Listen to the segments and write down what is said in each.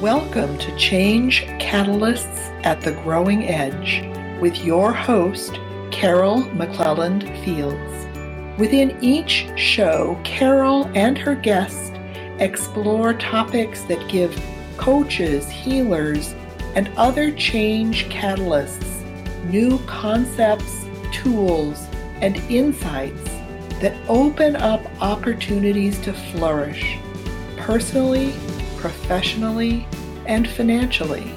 Welcome to Change Catalysts at the Growing Edge with your host, Carol McClelland Fields. Within each show, Carol and her guests explore topics that give coaches, healers, and other change catalysts new concepts, tools, and insights that open up opportunities to flourish personally, professionally, and financially.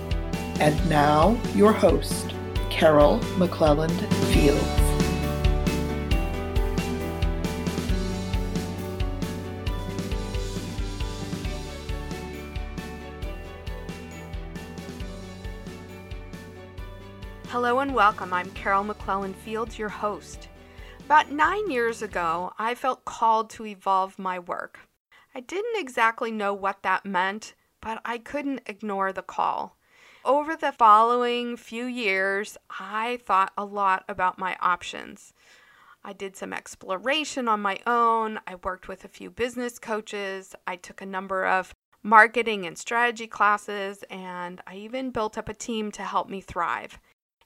And now, your host, Carol McClelland Fields. Hello and welcome. I'm Carol McClelland Fields, your host. About nine years ago, I felt called to evolve my work. I didn't exactly know what that meant, but I couldn't ignore the call. Over the following few years, I thought a lot about my options. I did some exploration on my own. I worked with a few business coaches. I took a number of marketing and strategy classes, and I even built up a team to help me thrive.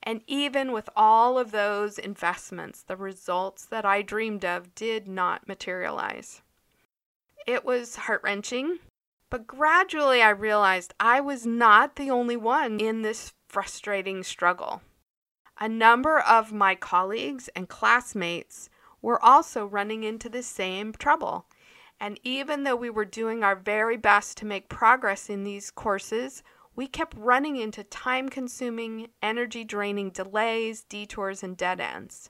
And even with all of those investments, the results that I dreamed of did not materialize. It was heart wrenching, but gradually I realized I was not the only one in this frustrating struggle. A number of my colleagues and classmates were also running into the same trouble. And even though we were doing our very best to make progress in these courses, we kept running into time consuming, energy draining delays, detours, and dead ends.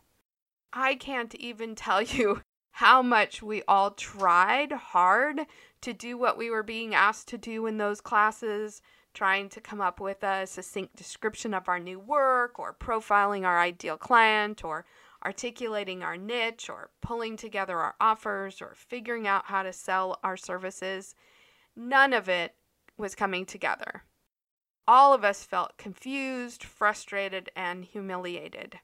I can't even tell you how much we all tried hard to do what we were being asked to do in those classes, trying to come up with a succinct description of our new work, or profiling our ideal client, or articulating our niche, or pulling together our offers, or figuring out how to sell our services. None of it was coming together. All of us felt confused, frustrated, and humiliated.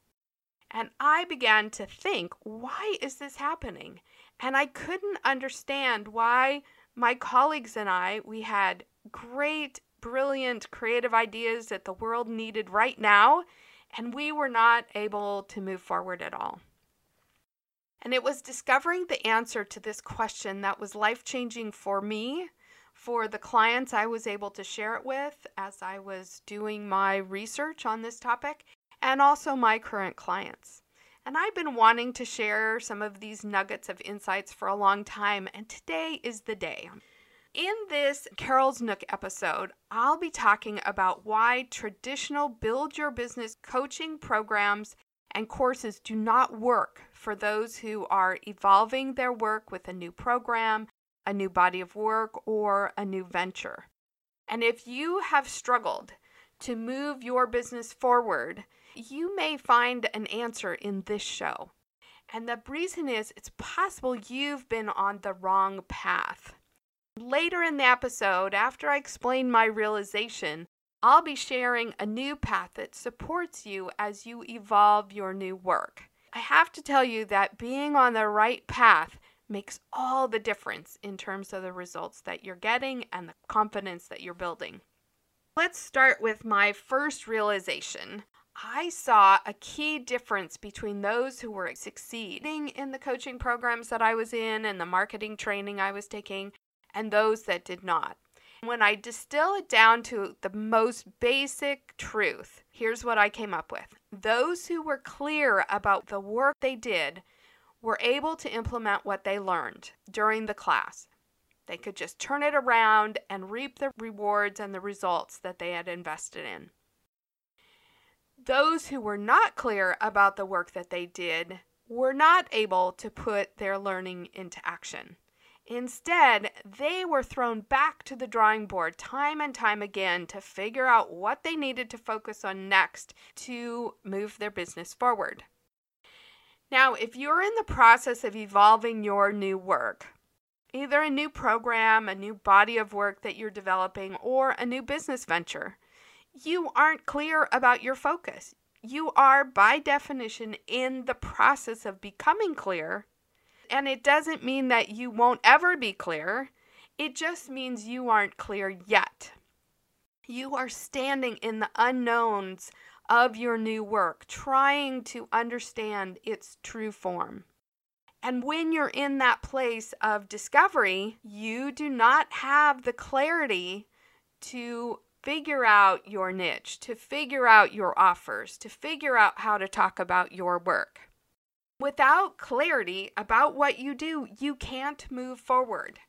And I began to think, why is this happening? And I couldn't understand why my colleagues and I, we had great, brilliant, creative ideas that the world needed right now, and we were not able to move forward at all. And it was discovering the answer to this question that was life changing for me for the clients I was able to share it with as I was doing my research on this topic, and also my current clients. And I've been wanting to share some of these nuggets of insights for a long time, and today is the day. In this Carol's Nook episode, I'll be talking about why traditional build your business coaching programs and courses do not work for those who are evolving their work with a new program, a new body of work, or a new venture. And if you have struggled to move your business forward, you may find an answer in this show. And the reason is it's possible you've been on the wrong path. Later in the episode, after I explain my realization, I'll be sharing a new path that supports you as you evolve your new work. I have to tell you that being on the right path makes all the difference in terms of the results that you're getting and the confidence that you're building. Let's start with my first realization. I saw a key difference between those who were succeeding in the coaching programs that I was in and the marketing training I was taking and those that did not. When I distill it down to the most basic truth, here's what I came up with. Those who were clear about the work they did were able to implement what they learned during the class. They could just turn it around and reap the rewards and the results that they had invested in. Those who were not clear about the work that they did were not able to put their learning into action. Instead, they were thrown back to the drawing board time and time again to figure out what they needed to focus on next to move their business forward. Now, if you're in the process of evolving your new work, either a new program, a new body of work that you're developing, or a new business venture, you aren't clear about your focus. You are, by definition, in the process of becoming clear. And it doesn't mean that you won't ever be clear, it just means you aren't clear yet. You are standing in the unknowns of your new work, trying to understand its true form. And when you're in that place of discovery, you do not have the clarity to figure out your niche, to figure out your offers, to figure out how to talk about your work. Without clarity about what you do, you can't move forward.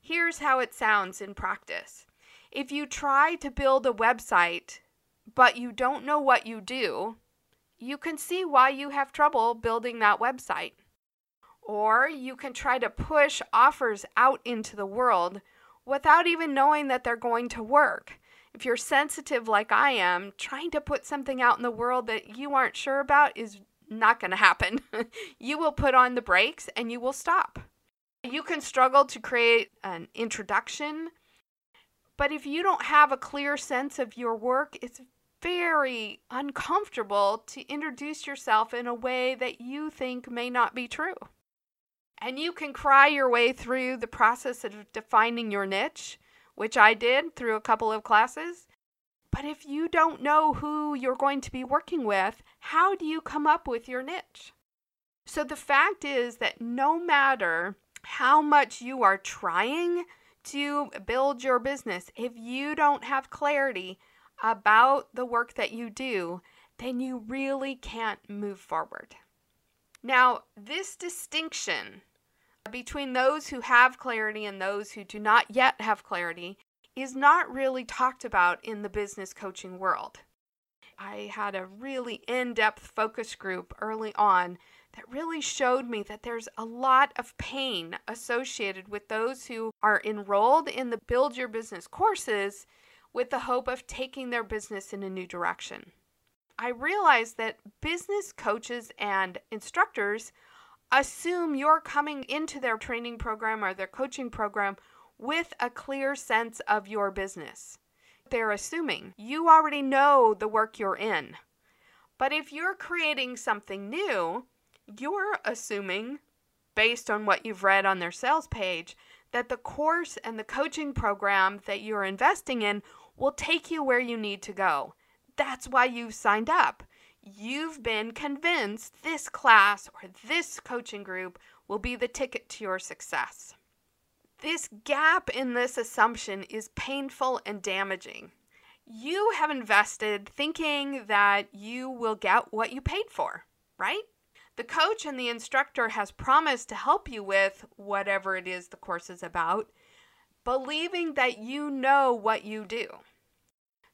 Here's how it sounds in practice. If you try to build a website, but you don't know what you do, you can see why you have trouble building that website. Or you can try to push offers out into the world without even knowing that they're going to work. If you're sensitive like I am, trying to put something out in the world that you aren't sure about is not going to happen. you will put on the brakes and you will stop. You can struggle to create an introduction, but if you don't have a clear sense of your work, it's very uncomfortable to introduce yourself in a way that you think may not be true. And you can cry your way through the process of defining your niche, which I did through a couple of classes. But if you don't know who you're going to be working with, how do you come up with your niche? So the fact is that no matter how much you are trying to build your business, if you don't have clarity about the work that you do, then you really can't move forward. Now, this distinction between those who have clarity and those who do not yet have clarity is not really talked about in the business coaching world. I had a really in depth focus group early on that really showed me that there's a lot of pain associated with those who are enrolled in the Build Your Business courses with the hope of taking their business in a new direction. I realized that business coaches and instructors assume you're coming into their training program or their coaching program with a clear sense of your business. They're assuming you already know the work you're in. But if you're creating something new, you're assuming, based on what you've read on their sales page, that the course and the coaching program that you're investing in will take you where you need to go. That's why you've signed up you've been convinced this class or this coaching group will be the ticket to your success. This gap in this assumption is painful and damaging. You have invested thinking that you will get what you paid for, right? The coach and the instructor has promised to help you with whatever it is the course is about, believing that you know what you do.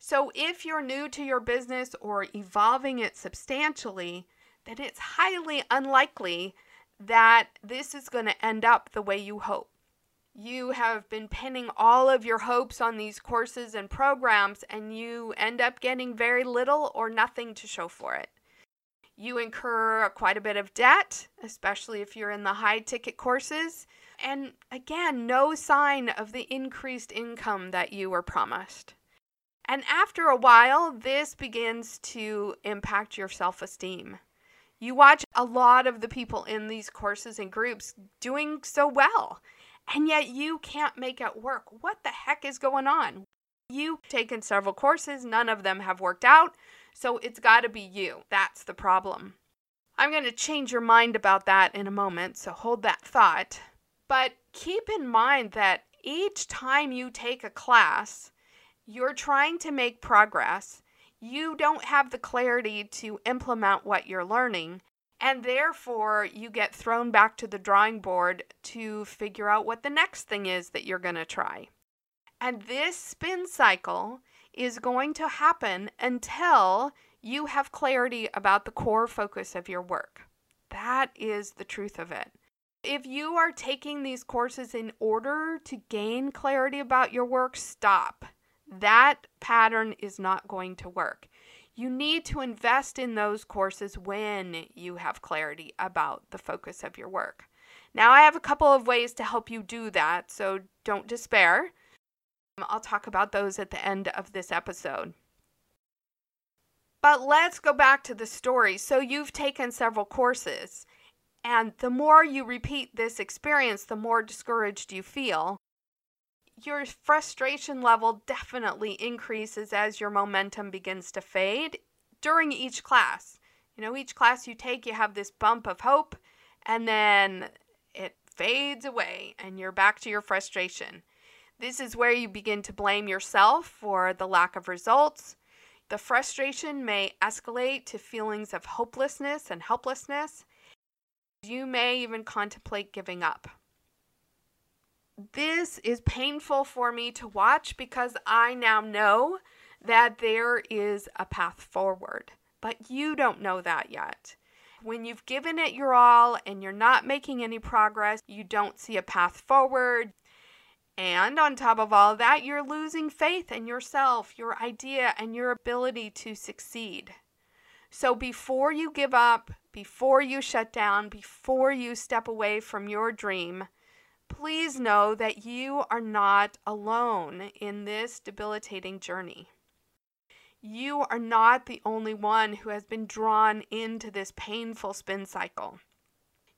So, if you're new to your business or evolving it substantially, then it's highly unlikely that this is going to end up the way you hope. You have been pinning all of your hopes on these courses and programs, and you end up getting very little or nothing to show for it. You incur quite a bit of debt, especially if you're in the high ticket courses, and again, no sign of the increased income that you were promised. And after a while, this begins to impact your self esteem. You watch a lot of the people in these courses and groups doing so well, and yet you can't make it work. What the heck is going on? You've taken several courses, none of them have worked out, so it's got to be you. That's the problem. I'm going to change your mind about that in a moment, so hold that thought. But keep in mind that each time you take a class, you're trying to make progress, you don't have the clarity to implement what you're learning, and therefore you get thrown back to the drawing board to figure out what the next thing is that you're going to try. And this spin cycle is going to happen until you have clarity about the core focus of your work. That is the truth of it. If you are taking these courses in order to gain clarity about your work, stop. That pattern is not going to work. You need to invest in those courses when you have clarity about the focus of your work. Now, I have a couple of ways to help you do that, so don't despair. I'll talk about those at the end of this episode. But let's go back to the story. So, you've taken several courses, and the more you repeat this experience, the more discouraged you feel your frustration level definitely increases as your momentum begins to fade during each class. You know, each class you take, you have this bump of hope, and then it fades away, and you're back to your frustration. This is where you begin to blame yourself for the lack of results. The frustration may escalate to feelings of hopelessness and helplessness. You may even contemplate giving up. This is painful for me to watch because I now know that there is a path forward, but you don't know that yet. When you've given it your all and you're not making any progress, you don't see a path forward. And on top of all that, you're losing faith in yourself, your idea, and your ability to succeed. So before you give up, before you shut down, before you step away from your dream, please know that you are not alone in this debilitating journey. You are not the only one who has been drawn into this painful spin cycle.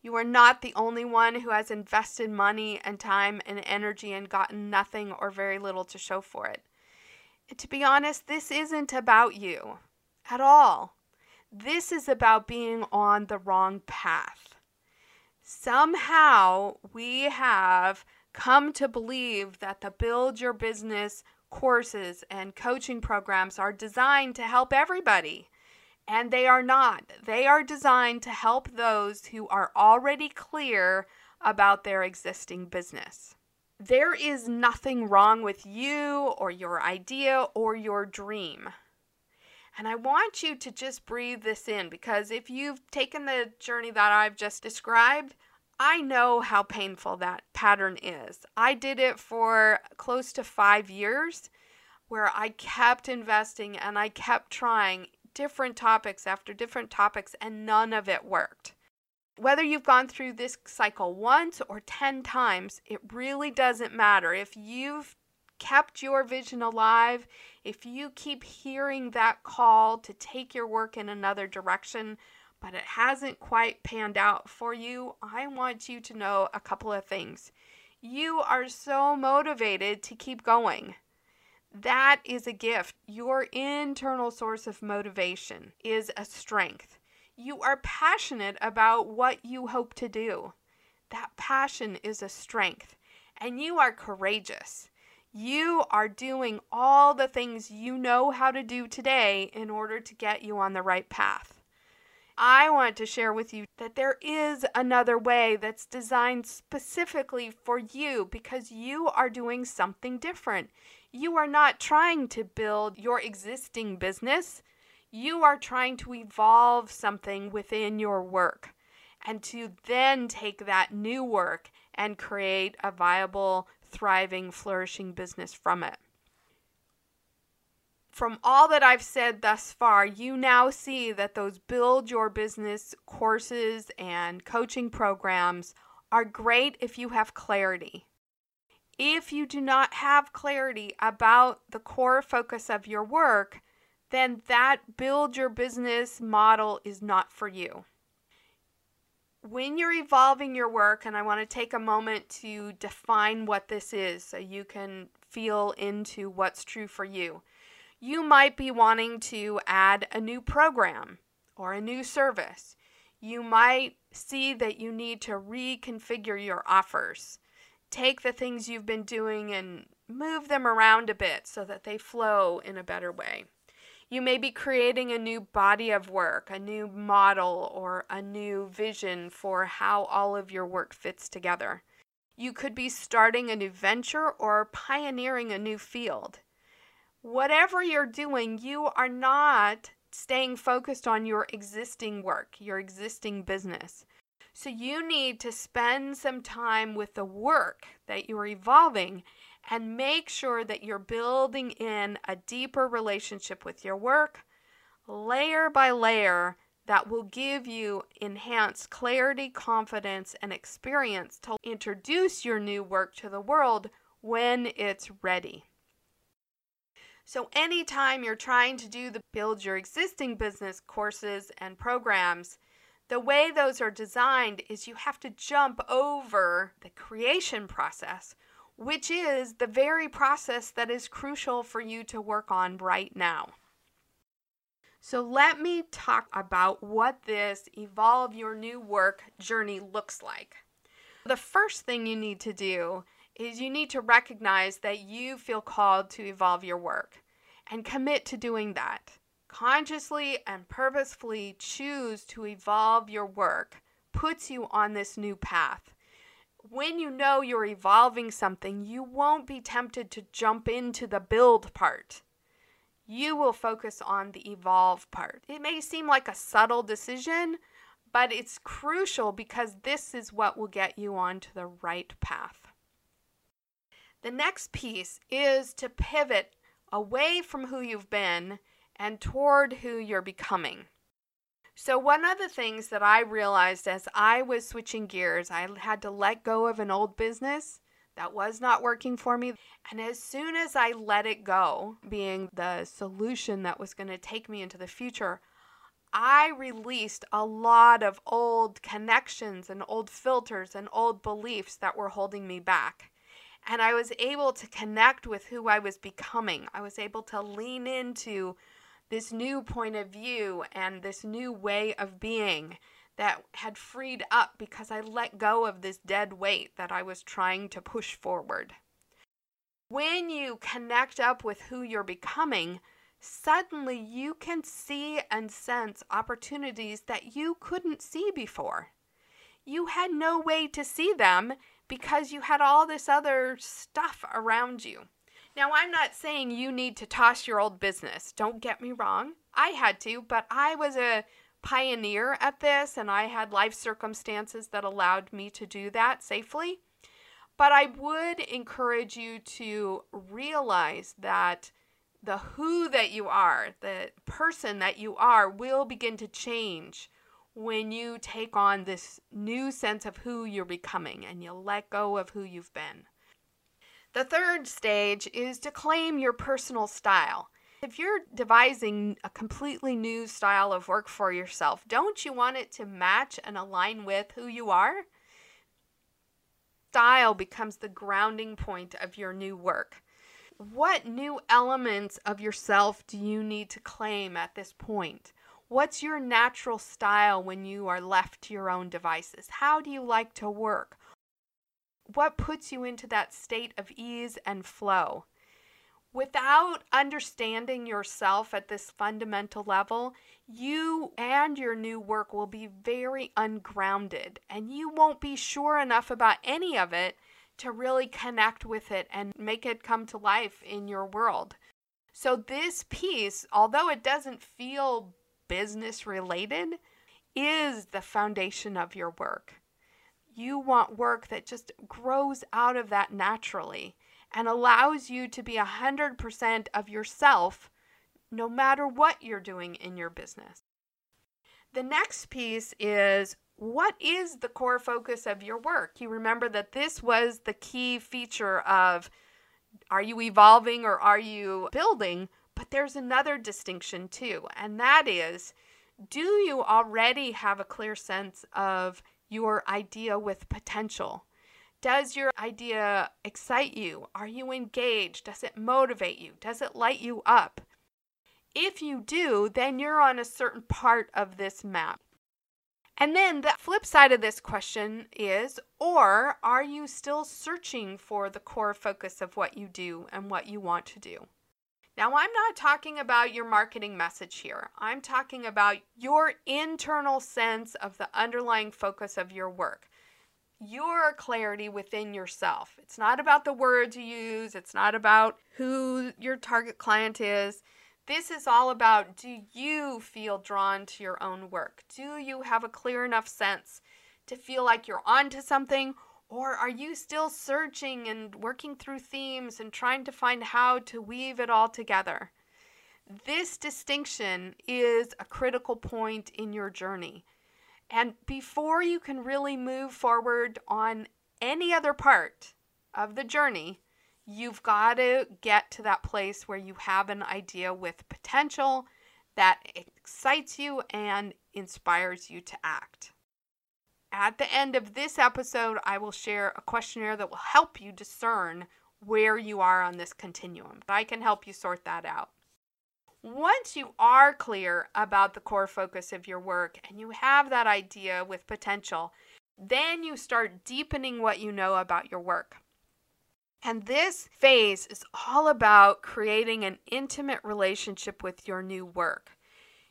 You are not the only one who has invested money and time and energy and gotten nothing or very little to show for it. And to be honest, this isn't about you at all. This is about being on the wrong path. Somehow we have come to believe that the Build Your Business courses and coaching programs are designed to help everybody. And they are not. They are designed to help those who are already clear about their existing business. There is nothing wrong with you or your idea or your dream. And I want you to just breathe this in because if you've taken the journey that I've just described, I know how painful that pattern is. I did it for close to five years where I kept investing and I kept trying different topics after different topics, and none of it worked. Whether you've gone through this cycle once or 10 times, it really doesn't matter. If you've kept your vision alive, if you keep hearing that call to take your work in another direction, but it hasn't quite panned out for you, I want you to know a couple of things. You are so motivated to keep going. That is a gift. Your internal source of motivation is a strength. You are passionate about what you hope to do. That passion is a strength. And you are courageous. You are doing all the things you know how to do today in order to get you on the right path. I want to share with you that there is another way that's designed specifically for you because you are doing something different. You are not trying to build your existing business. You are trying to evolve something within your work and to then take that new work and create a viable, thriving, flourishing business from it. From all that I've said thus far, you now see that those build your business courses and coaching programs are great if you have clarity. If you do not have clarity about the core focus of your work, then that build your business model is not for you. When you're evolving your work, and I want to take a moment to define what this is so you can feel into what's true for you. You might be wanting to add a new program or a new service. You might see that you need to reconfigure your offers take the things you've been doing and move them around a bit so that they flow in a better way. You may be creating a new body of work, a new model, or a new vision for how all of your work fits together. You could be starting a new venture or pioneering a new field. Whatever you're doing, you are not staying focused on your existing work, your existing business. So you need to spend some time with the work that you're evolving and make sure that you're building in a deeper relationship with your work, layer by layer, that will give you enhanced clarity, confidence, and experience to introduce your new work to the world when it's ready. So, anytime you're trying to do the build your existing business courses and programs, the way those are designed is you have to jump over the creation process which is the very process that is crucial for you to work on right now. So, let me talk about what this evolve your new work journey looks like. The first thing you need to do is you need to recognize that you feel called to evolve your work and commit to doing that. Consciously and purposefully choose to evolve your work puts you on this new path. When you know you're evolving something, you won't be tempted to jump into the build part. You will focus on the evolve part. It may seem like a subtle decision, but it's crucial because this is what will get you onto the right path. The next piece is to pivot away from who you've been and toward who you're becoming. So, one of the things that I realized as I was switching gears, I had to let go of an old business that was not working for me. And as soon as I let it go, being the solution that was going to take me into the future, I released a lot of old connections and old filters and old beliefs that were holding me back. And I was able to connect with who I was becoming. I was able to lean into this new point of view and this new way of being that had freed up because I let go of this dead weight that I was trying to push forward. When you connect up with who you're becoming, suddenly you can see and sense opportunities that you couldn't see before. You had no way to see them because you had all this other stuff around you. Now, I'm not saying you need to toss your old business. Don't get me wrong. I had to, but I was a pioneer at this and I had life circumstances that allowed me to do that safely. But I would encourage you to realize that the who that you are, the person that you are, will begin to change when you take on this new sense of who you're becoming and you let go of who you've been. The third stage is to claim your personal style. If you're devising a completely new style of work for yourself, don't you want it to match and align with who you are? Style becomes the grounding point of your new work. What new elements of yourself do you need to claim at this point? What's your natural style when you are left to your own devices? How do you like to work? What puts you into that state of ease and flow. Without understanding yourself at this fundamental level, you and your new work will be very ungrounded and you won't be sure enough about any of it to really connect with it and make it come to life in your world. So, this piece, although it doesn't feel business related, is the foundation of your work. You want work that just grows out of that naturally and allows you to be 100% of yourself no matter what you're doing in your business. The next piece is what is the core focus of your work? You remember that this was the key feature of are you evolving or are you building? But there's another distinction too, and that is do you already have a clear sense of your idea with potential? Does your idea excite you? Are you engaged? Does it motivate you? Does it light you up? If you do, then you're on a certain part of this map. And then the flip side of this question is or are you still searching for the core focus of what you do and what you want to do? Now, I'm not talking about your marketing message here. I'm talking about your internal sense of the underlying focus of your work, your clarity within yourself. It's not about the words you use, it's not about who your target client is. This is all about do you feel drawn to your own work? Do you have a clear enough sense to feel like you're onto something or are you still searching and working through themes and trying to find how to weave it all together? This distinction is a critical point in your journey. And before you can really move forward on any other part of the journey, you've got to get to that place where you have an idea with potential that excites you and inspires you to act. At the end of this episode, I will share a questionnaire that will help you discern where you are on this continuum. I can help you sort that out. Once you are clear about the core focus of your work and you have that idea with potential, then you start deepening what you know about your work. And this phase is all about creating an intimate relationship with your new work.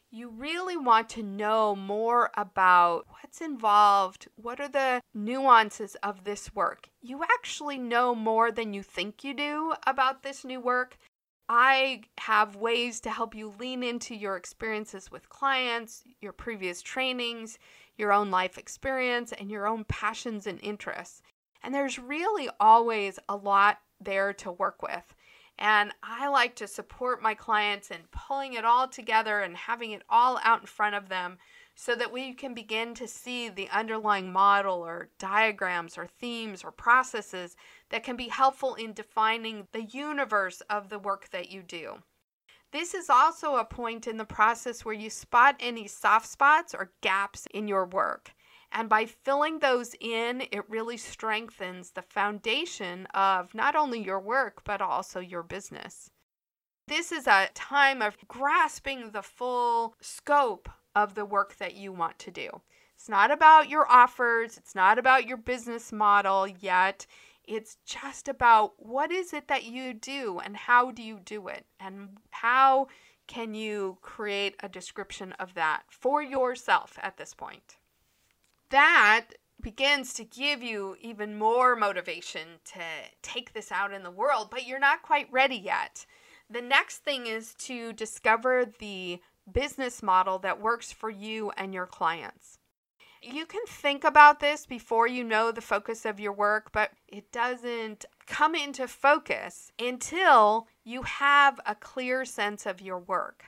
You really want to know more about what's involved, what are the nuances of this work. You actually know more than you think you do about this new work. I have ways to help you lean into your experiences with clients, your previous trainings, your own life experience, and your own passions and interests. And there's really always a lot there to work with. And I like to support my clients in pulling it all together and having it all out in front of them so that we can begin to see the underlying model or diagrams or themes or processes that can be helpful in defining the universe of the work that you do. This is also a point in the process where you spot any soft spots or gaps in your work. And by filling those in, it really strengthens the foundation of not only your work, but also your business. This is a time of grasping the full scope of the work that you want to do. It's not about your offers, it's not about your business model yet. It's just about what is it that you do and how do you do it and how can you create a description of that for yourself at this point that begins to give you even more motivation to take this out in the world, but you're not quite ready yet. The next thing is to discover the business model that works for you and your clients. You can think about this before you know the focus of your work, but it doesn't come into focus until you have a clear sense of your work.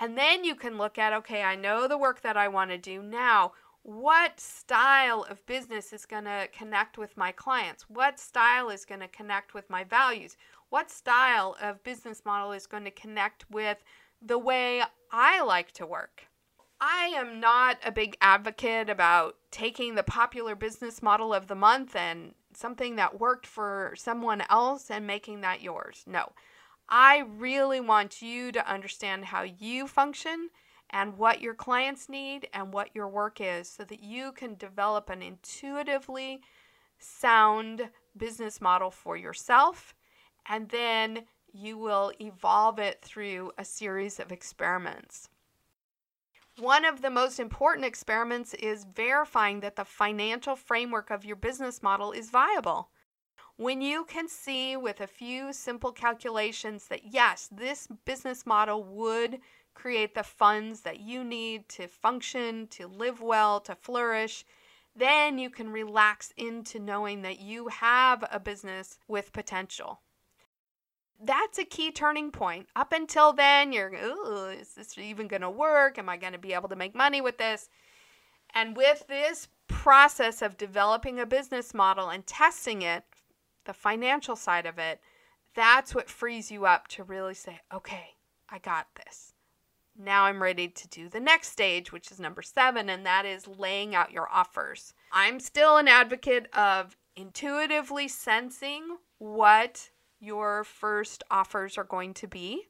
And then you can look at okay, I know the work that I want to do now what style of business is going to connect with my clients? What style is going to connect with my values? What style of business model is going to connect with the way I like to work? I am not a big advocate about taking the popular business model of the month and something that worked for someone else and making that yours. No. I really want you to understand how you function and what your clients need and what your work is so that you can develop an intuitively sound business model for yourself and then you will evolve it through a series of experiments. One of the most important experiments is verifying that the financial framework of your business model is viable. When you can see with a few simple calculations that yes, this business model would create the funds that you need to function, to live well, to flourish, then you can relax into knowing that you have a business with potential. That's a key turning point. Up until then, you're, is this even going to work? Am I going to be able to make money with this? And with this process of developing a business model and testing it, the financial side of it, that's what frees you up to really say, okay, I got this now I'm ready to do the next stage, which is number seven, and that is laying out your offers. I'm still an advocate of intuitively sensing what your first offers are going to be.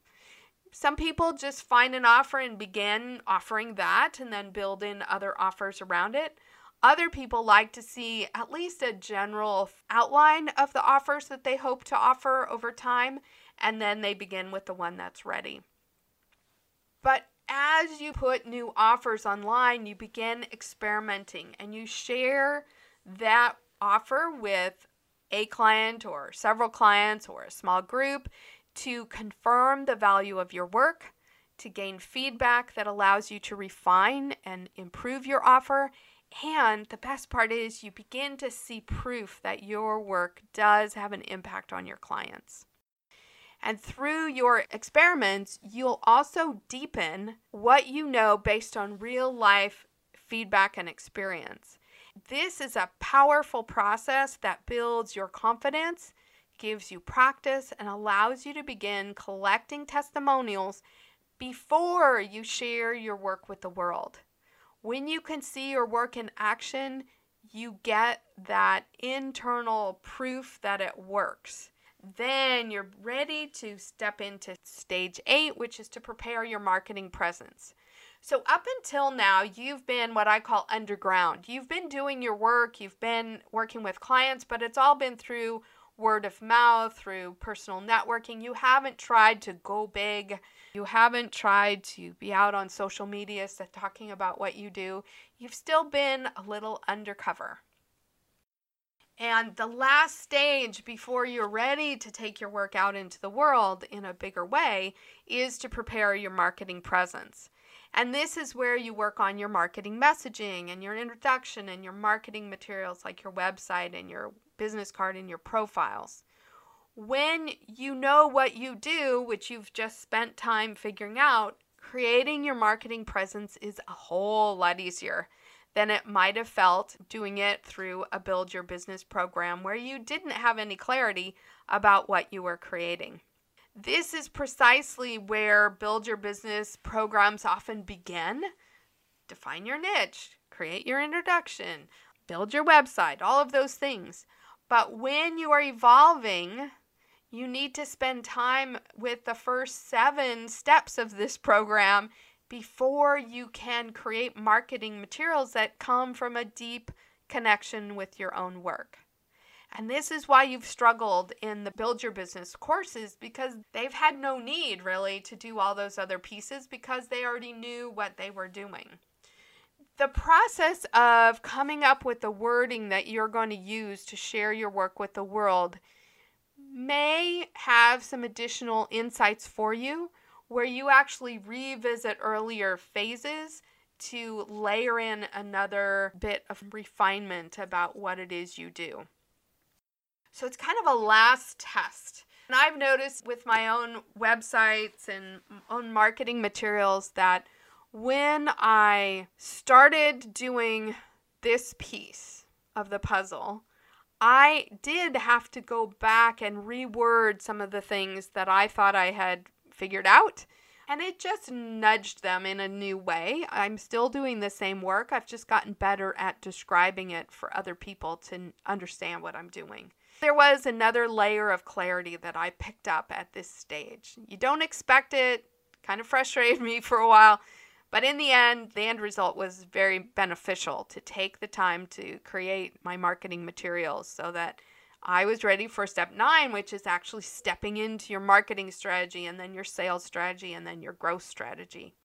Some people just find an offer and begin offering that and then build in other offers around it. Other people like to see at least a general outline of the offers that they hope to offer over time, and then they begin with the one that's ready. But as you put new offers online, you begin experimenting and you share that offer with a client or several clients or a small group to confirm the value of your work, to gain feedback that allows you to refine and improve your offer. And the best part is, you begin to see proof that your work does have an impact on your clients. And through your experiments, you'll also deepen what you know based on real life feedback and experience. This is a powerful process that builds your confidence, gives you practice, and allows you to begin collecting testimonials before you share your work with the world. When you can see your work in action, you get that internal proof that it works, then you're ready to step into stage eight, which is to prepare your marketing presence. So, up until now, you've been what I call underground. You've been doing your work, you've been working with clients, but it's all been through word of mouth, through personal networking. You haven't tried to go big. You haven't tried to be out on social media talking about what you do. You've still been a little undercover. And the last stage before you're ready to take your work out into the world in a bigger way is to prepare your marketing presence. And this is where you work on your marketing messaging and your introduction and your marketing materials like your website and your business card and your profiles. When you know what you do, which you've just spent time figuring out, creating your marketing presence is a whole lot easier than it might have felt doing it through a build your business program where you didn't have any clarity about what you were creating. This is precisely where build your business programs often begin. Define your niche, create your introduction, build your website, all of those things. But when you are evolving, you need to spend time with the first seven steps of this program before you can create marketing materials that come from a deep connection with your own work. And this is why you've struggled in the Build Your Business courses because they've had no need really to do all those other pieces because they already knew what they were doing. The process of coming up with the wording that you're going to use to share your work with the world may have some additional insights for you where you actually revisit earlier phases to layer in another bit of refinement about what it is you do. So it's kind of a last test. And I've noticed with my own websites and own marketing materials that when I started doing this piece of the puzzle, I did have to go back and reword some of the things that I thought I had figured out. And it just nudged them in a new way. I'm still doing the same work. I've just gotten better at describing it for other people to understand what I'm doing. There was another layer of clarity that I picked up at this stage. You don't expect it, kind of frustrated me for a while but in the end, the end result was very beneficial to take the time to create my marketing materials so that I was ready for step nine, which is actually stepping into your marketing strategy and then your sales strategy and then your growth strategy.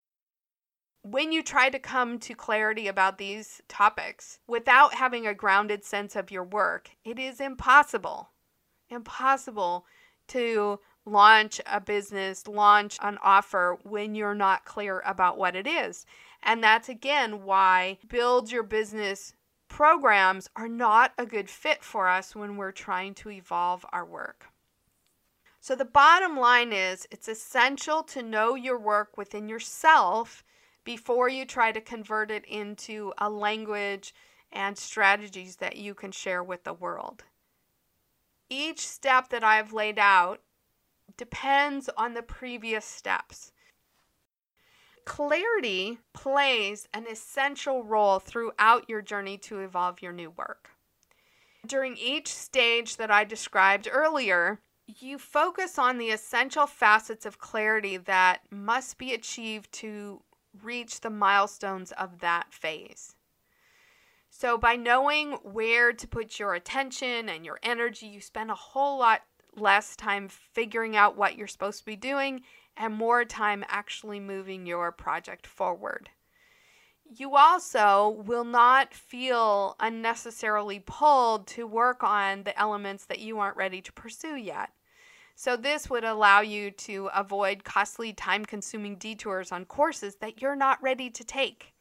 When you try to come to clarity about these topics without having a grounded sense of your work, it is impossible. Impossible to launch a business, launch an offer when you're not clear about what it is. And that's again why build your business programs are not a good fit for us when we're trying to evolve our work. So, the bottom line is it's essential to know your work within yourself before you try to convert it into a language and strategies that you can share with the world. Each step that I've laid out depends on the previous steps. Clarity plays an essential role throughout your journey to evolve your new work. During each stage that I described earlier, you focus on the essential facets of clarity that must be achieved to reach the milestones of that phase. So, by knowing where to put your attention and your energy, you spend a whole lot less time figuring out what you're supposed to be doing and more time actually moving your project forward. You also will not feel unnecessarily pulled to work on the elements that you aren't ready to pursue yet. So, this would allow you to avoid costly, time consuming detours on courses that you're not ready to take.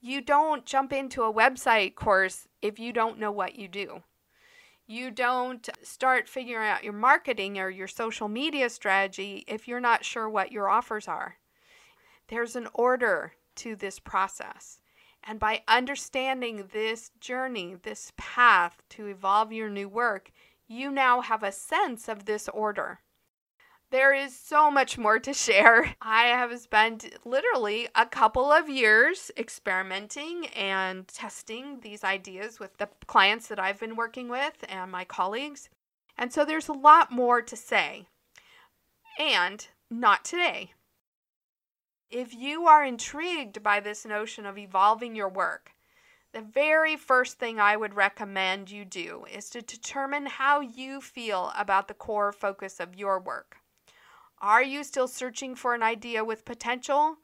You don't jump into a website course if you don't know what you do you don't start figuring out your marketing or your social media strategy if you're not sure what your offers are. There's an order to this process. And by understanding this journey, this path to evolve your new work, you now have a sense of this order. There is so much more to share. I have spent literally a couple of years experimenting and testing these ideas with the clients that I've been working with and my colleagues. And so there's a lot more to say. And not today. If you are intrigued by this notion of evolving your work, the very first thing I would recommend you do is to determine how you feel about the core focus of your work. Are you still searching for an idea with potential?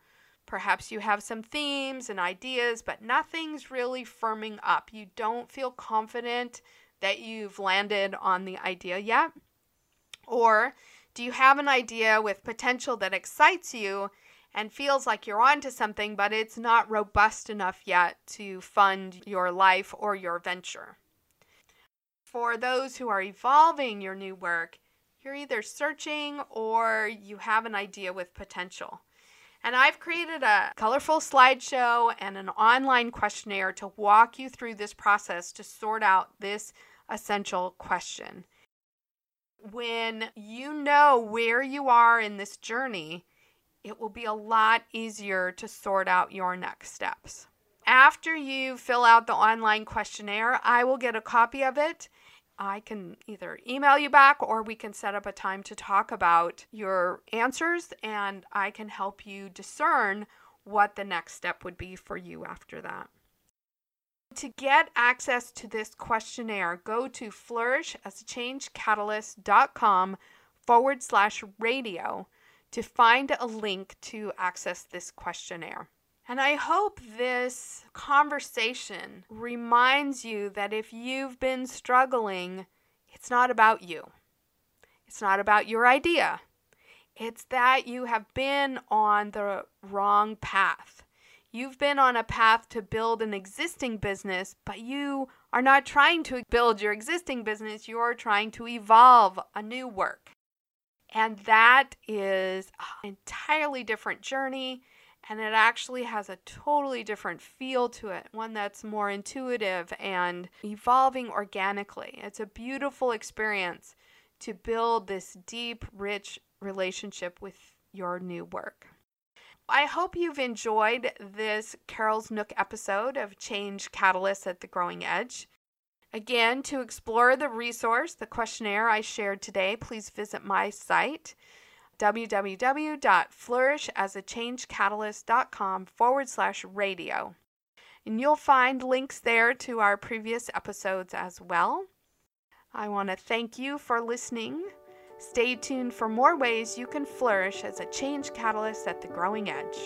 Perhaps you have some themes and ideas, but nothing's really firming up. You don't feel confident that you've landed on the idea yet? Or do you have an idea with potential that excites you and feels like you're onto something, but it's not robust enough yet to fund your life or your venture? For those who are evolving your new work, you're either searching or you have an idea with potential. And I've created a colorful slideshow and an online questionnaire to walk you through this process to sort out this essential question. When you know where you are in this journey, it will be a lot easier to sort out your next steps. After you fill out the online questionnaire, I will get a copy of it I can either email you back or we can set up a time to talk about your answers and I can help you discern what the next step would be for you after that. To get access to this questionnaire, go to flourishaschangecatalyst.com forward slash radio to find a link to access this questionnaire. And I hope this conversation reminds you that if you've been struggling, it's not about you. It's not about your idea. It's that you have been on the wrong path. You've been on a path to build an existing business, but you are not trying to build your existing business. You're trying to evolve a new work. And that is an entirely different journey and it actually has a totally different feel to it, one that's more intuitive and evolving organically. It's a beautiful experience to build this deep, rich relationship with your new work. I hope you've enjoyed this Carol's Nook episode of Change Catalysts at the Growing Edge. Again, to explore the resource, the questionnaire I shared today, please visit my site www.flourishaschangecatalyst.com forward slash radio. And you'll find links there to our previous episodes as well. I want to thank you for listening. Stay tuned for more ways you can flourish as a change catalyst at the growing edge.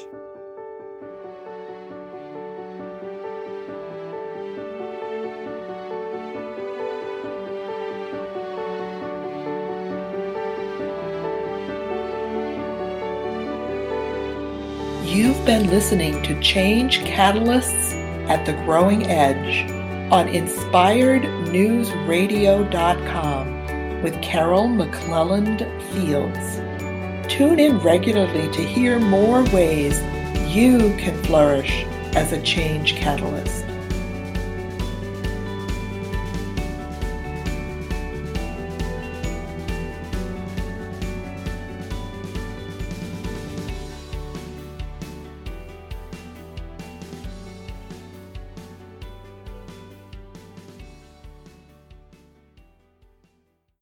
You've been listening to Change Catalysts at the Growing Edge on InspiredNewsRadio.com with Carol McClelland Fields. Tune in regularly to hear more ways you can flourish as a change catalyst.